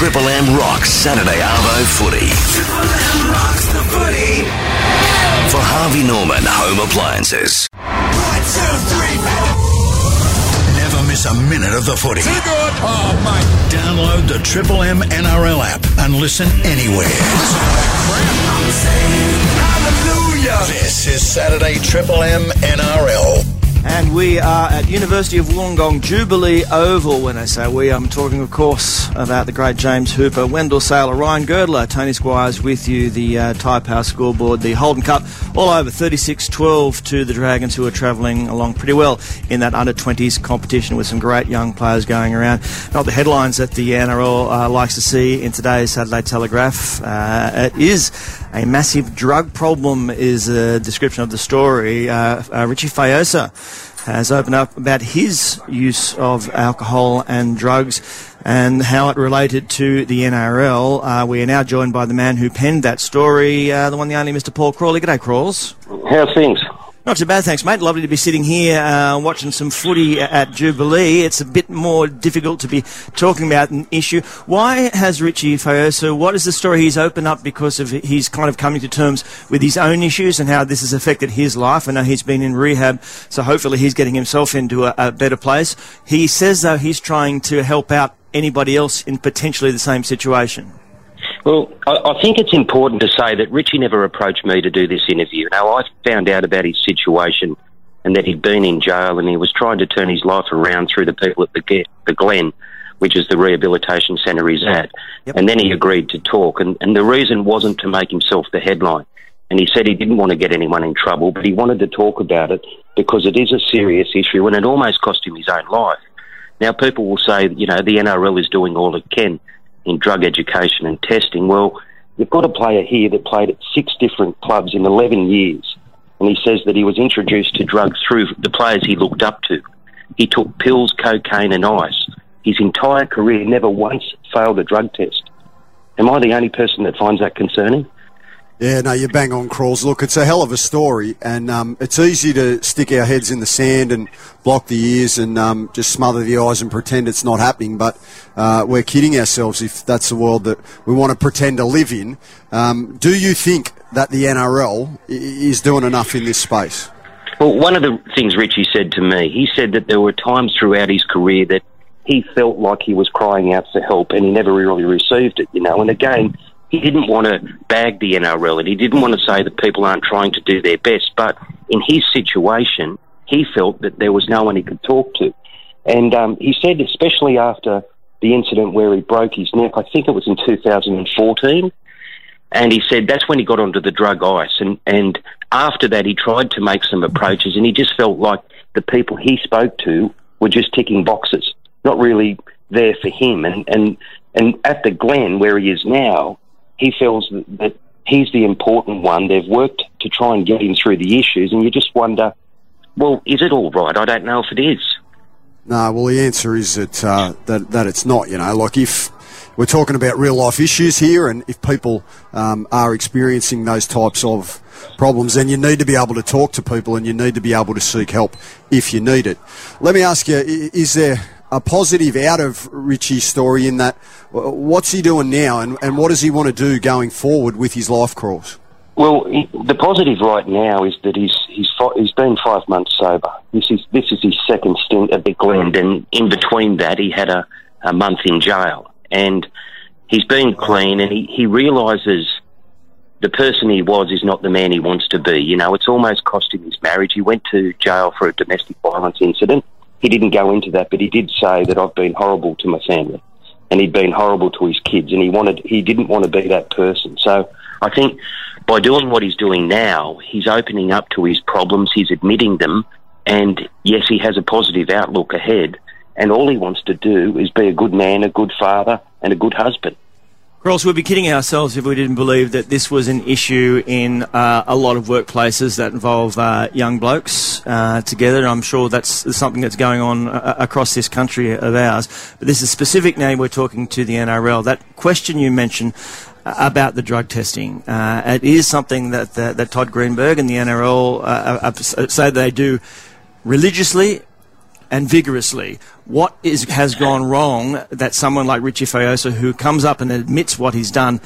Triple M rocks Saturday Arvo footy. Triple M rocks the footy. For Harvey Norman Home Appliances. One, two, three, Never miss a minute of the footy. Too good. Oh, mate. Download the Triple M NRL app and listen anywhere. I'm saying hallelujah. This is Saturday Triple M NRL. And we are at University of Wollongong Jubilee Oval. When I say we, I'm talking, of course, about the great James Hooper, Wendell Sailor, Ryan Girdler, Tony Squires with you, the uh, Tyre Power scoreboard, the Holden Cup, all over 36-12 to the Dragons, who are travelling along pretty well in that under-20s competition with some great young players going around. Not the headlines that the NRL uh, likes to see in today's Saturday Telegraph. Uh, it is a massive drug problem, is a description of the story. Uh, uh, Richie Fa'aoso has opened up about his use of alcohol and drugs and how it related to the NRL. Uh, we are now joined by the man who penned that story, uh, the one, the only Mr. Paul Crawley. G'day, Crawls. How's things? Not too bad, thanks, mate. Lovely to be sitting here uh, watching some footy at Jubilee. It's a bit more difficult to be talking about an issue. Why has Richie Fa'aoso, what is the story he's opened up because of he's kind of coming to terms with his own issues and how this has affected his life? I know he's been in rehab, so hopefully he's getting himself into a, a better place. He says, though, he's trying to help out anybody else in potentially the same situation. Well, I, I think it's important to say that Richie never approached me to do this interview. Now, I found out about his situation and that he'd been in jail and he was trying to turn his life around through the people at the, the Glen, which is the rehabilitation centre he's at. Yep. And then he agreed to talk. And, and the reason wasn't to make himself the headline. And he said he didn't want to get anyone in trouble, but he wanted to talk about it because it is a serious issue and it almost cost him his own life. Now, people will say, you know, the NRL is doing all it can in drug education and testing. Well, you've got a player here that played at six different clubs in 11 years, and he says that he was introduced to drugs through the players he looked up to. He took pills, cocaine, and ice. His entire career never once failed a drug test. Am I the only person that finds that concerning? Yeah, no, you bang on, Crawls. Look, it's a hell of a story, and um, it's easy to stick our heads in the sand and block the ears and um, just smother the eyes and pretend it's not happening. But uh, we're kidding ourselves if that's the world that we want to pretend to live in. Um, do you think that the NRL is doing enough in this space? Well, one of the things Richie said to me, he said that there were times throughout his career that he felt like he was crying out for help and he never really received it, you know. And again, he didn't want to bag the NRL and he didn't want to say that people aren't trying to do their best. But in his situation, he felt that there was no one he could talk to. And um, he said, especially after the incident where he broke his neck, I think it was in 2014, and he said that's when he got onto the drug ice. And, and after that, he tried to make some approaches, and he just felt like the people he spoke to were just ticking boxes, not really there for him. And, and, and at the Glen, where he is now, he feels that, that he's the important one. They've worked to try and get him through the issues, and you just wonder, well, is it all right? I don't know if it is. No, well, the answer is that, uh, that that it's not. You know, like if we're talking about real life issues here, and if people um, are experiencing those types of problems, then you need to be able to talk to people, and you need to be able to seek help if you need it. Let me ask you: Is there a positive out of Richie's story in that? What's he doing now, and, and what does he want to do going forward with his life crawls? Well, he, the positive right now is that he's he's he's been five months sober. This is this is his second stint at the Glen, and in between that, he had a, a month in jail, and he's been clean, and he he realizes the person he was is not the man he wants to be. You know, it's almost cost him his marriage. He went to jail for a domestic violence incident. He didn't go into that, but he did say that I've been horrible to my family, and he'd been horrible to his kids, and he wanted he didn't want to be that person. So I think by doing what he's doing now, he's opening up to his problems, he's admitting them, and yes, he has a positive outlook ahead. And all he wants to do is be a good man, a good father, and a good husband. Ross, we'd be kidding ourselves if we didn't believe that this was an issue in uh, a lot of workplaces that involve uh, young blokes uh, together. I'm sure that's something that's going on uh, across this country of ours. But this is specific now. We're talking to the NRL. That question you mentioned uh, about the drug testing, uh, it is something that, that that Todd Greenberg and the NRL uh, uh, say they do religiously and vigorously. What is has gone wrong that someone like Richie Fa'aoso, who comes up and admits what he's done,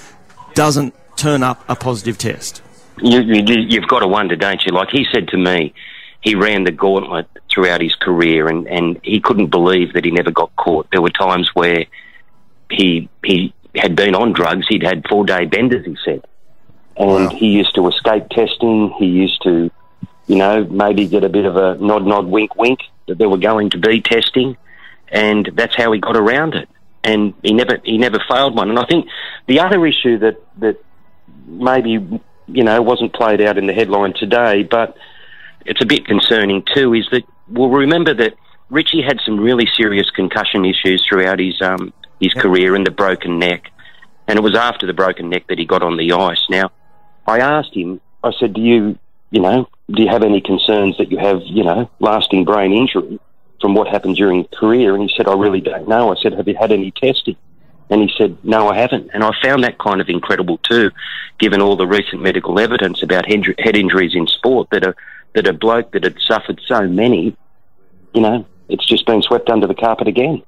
doesn't turn up a positive test? You, you, you've got to wonder, don't you? Like he said to me, he ran the gauntlet throughout his career, and, and he couldn't believe that he never got caught. There were times where he he had been on drugs. He'd had four day benders. He said, and he used to escape testing. He used to, you know, maybe get a bit of a nod, nod, wink, wink that there were going to be testing, and that's how he got around it. And he never he never failed one. And I think the other issue that that maybe you know wasn't played out in the headline today, but it's a bit concerning too, is that we'll remember that Richie had some really serious concussion issues throughout his um, his career and the broken neck, and it was after the broken neck that he got on the ice. Now, I asked him, I said, "Do you, you know, do you have any concerns that you have, you know, lasting brain injury from what happened during career?" And he said, "I really don't know." I said, "Have you had any testing?" And he said, No, I haven't. And I found that kind of incredible too, given all the recent medical evidence about head injuries in sport that a, that a bloke that had suffered so many, you know, it's just been swept under the carpet again.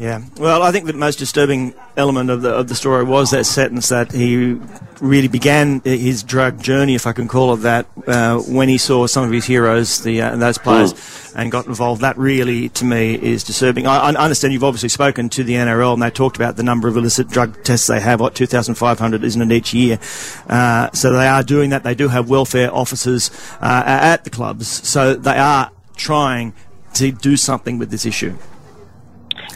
Yeah. Well, I think the most disturbing element of the of the story was that sentence that he really began his drug journey, if I can call it that, uh, when he saw some of his heroes, the uh, those players, and got involved. That really, to me, is disturbing. I, I understand you've obviously spoken to the NRL, and they talked about the number of illicit drug tests they have. What 2,500, isn't it, each year? Uh, so they are doing that. They do have welfare officers uh, at the clubs, so they are trying to do something with this issue.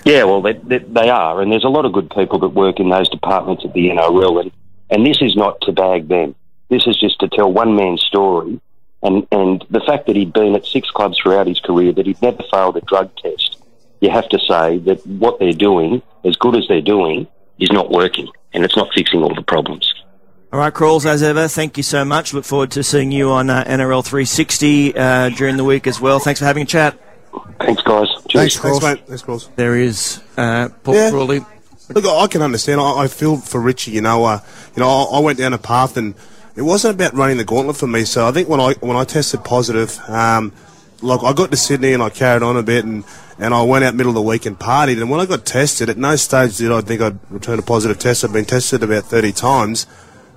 Yeah, well, they, they, they are, and there's a lot of good people that work in those departments at the NRL, and, and this is not to bag them. This is just to tell one man's story, and, and the fact that he'd been at six clubs throughout his career, that he'd never failed a drug test, you have to say that what they're doing, as good as they're doing, is not working, and it's not fixing all the problems. All right, Crawls, as ever, thank you so much. Look forward to seeing you on uh, NRL 360 uh, during the week as well. Thanks for having a chat. Thanks, guys. Cheers. Thanks, Cross. Thanks, mate. Thanks, Cross. There is uh, Paul Yeah. Crawley. Look, I I can understand. I, I feel for Richie. You know, uh, you know, I, I went down a path, and it wasn't about running the gauntlet for me. So I think when I when I tested positive, um, like I got to Sydney and I carried on a bit, and and I went out middle of the week and partied. And when I got tested, at no stage did I think I'd return a positive test. I've been tested about thirty times,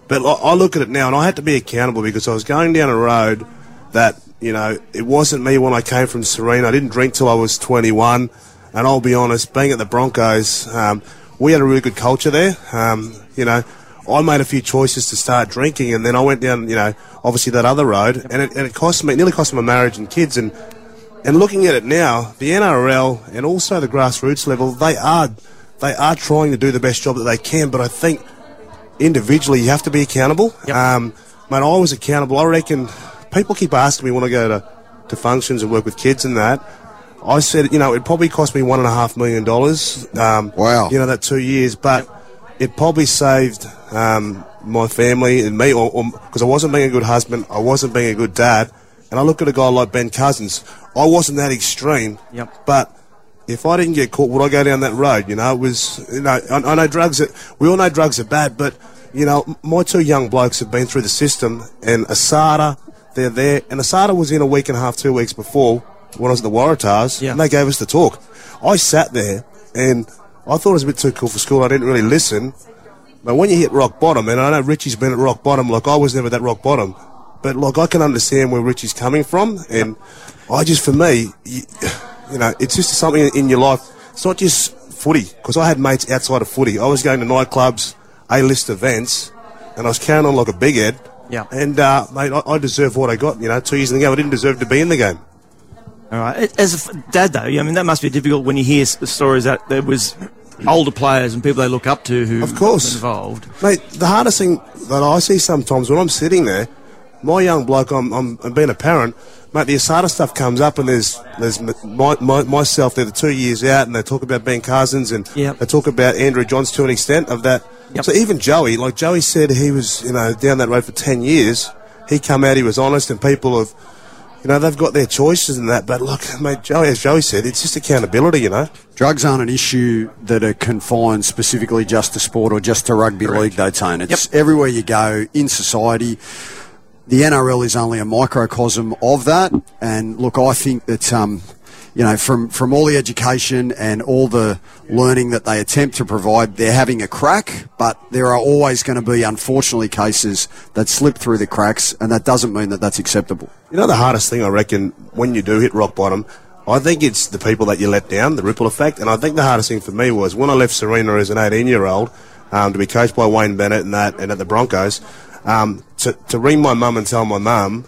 but I, I look at it now, and I had to be accountable because I was going down a road that you know it wasn't me when I came from Sarina. I didn't drink till I was 21, and I'll be honest, being at the Broncos, um, we had a really good culture there. Um, you know, I made a few choices to start drinking, and then I went down, you know, obviously that other road, and it, and it cost me, it nearly cost me my marriage and kids, and and looking at it now, the NRL and also the grassroots level, they are they are trying to do the best job that they can, but I think individually you have to be accountable. Um, mate, I was accountable. I reckon people keep asking me when I go to, to functions and work with kids and that. I said, you know, it probably cost me one and a half million dollars. Um, Wow. You know, that two years, but it probably saved um, my family and me, or because I wasn't being a good husband, I wasn't being a good dad. And I look at a guy like Ben Cousins. I wasn't that extreme, Yep. but if I didn't get caught, would I go down that road? You know, it was, you know, I, I know drugs are, we all know drugs are bad, but, you know, my two young blokes have been through the system, and Asada, they're there, and Asada was in a week and a half, two weeks before, when I was at the Waratahs, Yeah. and they gave us the talk. I sat there, and I thought it was a bit too cool for school, I didn't really listen, but when you hit rock bottom, and I know Richie's been at rock bottom, like I was never that rock bottom, but like I can understand where Richie's coming from, and I just, for me, you, you know, it's just something in your life. It's not just footy, because I had mates outside of footy. I was going to nightclubs, A-list events, and I was carrying on like a big head. Yeah. And, uh, mate, I, I deserve what I got, you know, two years in the game. I didn't deserve to be in the game. All right. As a f- dad, though, I mean, that must be difficult when you hear s- stories that there was older players and people they look up to who Of course. involved. Mate, the hardest thing that I see sometimes when I'm sitting there, my young bloke, I'm, I'm, I'm being a parent, mate, the Asada stuff comes up and there's there's my, my, myself, they're the two years out and they talk about Ben Cousins and Yep. they talk about Andrew Johns to an extent of that. Yep. So even Joey, like Joey said he was, you know, down that road for 10 years. He come out, he was honest and people have, you know, they've got their choices and that. But look, mate, Joey, as Joey said, it's just accountability, you know. Drugs aren't an issue that are confined specifically just to sport or just to rugby league, though, Tone. It's everywhere you go in society. The NRL is only a microcosm of that. And look, I think that um, you know, from, from all the education and all the learning that they attempt to provide, they're having a crack, but there are always going to be, unfortunately, cases that slip through the cracks, and that doesn't mean that that's acceptable. You know, the hardest thing I reckon when you do hit rock bottom, I think it's the people that you let down, the ripple effect. And I think the hardest thing for me was when I left Sarina as an 18 year old um, to be coached by Wayne Bennett and that, and at the Broncos, um, to, to ring my mum and tell my mum,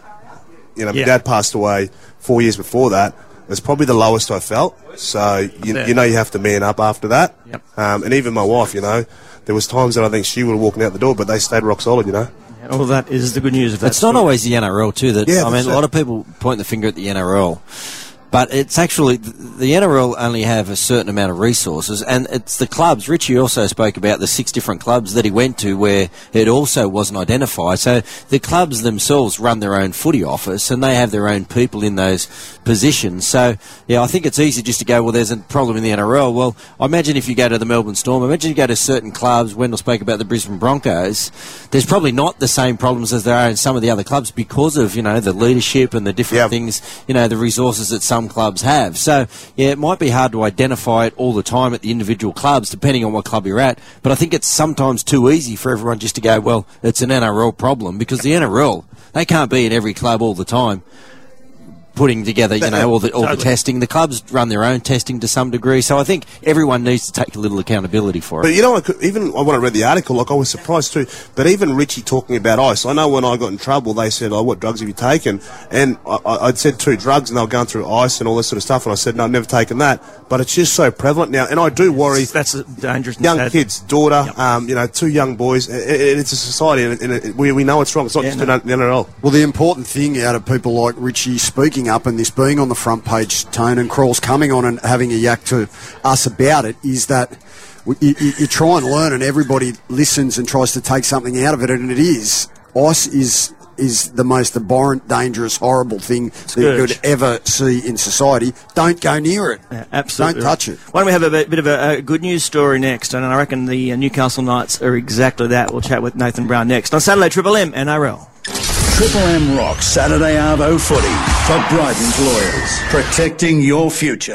you know, Yeah. my dad passed away four years before that. Was probably the lowest I felt. So you, you know you have to man up after that. Yep. Um, and even my wife, you know, there was times that I think she would have walked out the door, but they stayed rock solid. You know. All that is the good news of that. It's not story. always the NRL too. That Yeah, I mean, a lot of people point the finger at the NRL, but it's actually the NRL only have a certain amount of resources, and it's the clubs. Richie also spoke about the six different clubs that he went to where it also wasn't identified. So the clubs themselves run their own footy office, and they have their own people in those positions. So yeah, I think it's easy just to go, well, there's a problem in the NRL. Well, I imagine if you go to the Melbourne Storm, imagine you go to certain clubs. Wendell spoke about the Brisbane Broncos. There's probably not the same problems as there are in some of the other clubs because of you know the leadership and the different Yeah. things, you know, the resources that some clubs have. So yeah, it might be hard to identify it all the time at the individual clubs, depending on what club you're at. But I think it's sometimes too easy for everyone just to go, well, it's an NRL problem because the NRL they can't be in every club all the time putting together, you know, all the all the testing. The clubs run their own testing to some degree, so I think everyone needs to take a little accountability for it. But you know, I even when I read the article, like I was surprised too. But even Richie talking about ice, I know when I got in trouble, they said, "Oh, what drugs have you taken?" And I, I- I'd said two drugs, and they were going through ice and all this sort of stuff. And I said, "No, I've never taken that." But it's just so prevalent now, and I do worry. That's a dangerous. and Young sad- kids, daughter, um, you know, two young boys. I- I- it's a society, and, and it, we, we know it's wrong. It's not Yeah, just no. in the NRL. Well, the important thing out of people like Richie speaking up and this being on the front page, Tone and Crawls coming on and having a yak to us about it is that you, you, you try and learn and everybody listens and tries to take something out of it, and it is. Ice is is the most abhorrent, dangerous, horrible thing that you could ever see in society. Don't go near it. Yeah, absolutely. Don't touch it. Why don't we have a bit, bit of a, a good news story next? And I reckon the uh, Newcastle Knights are exactly that. We'll chat with Nathan Brown next on Saturday Triple M NRL. Triple M Rock Saturday Arvo footy for Brydens Lawyers. Protecting your future.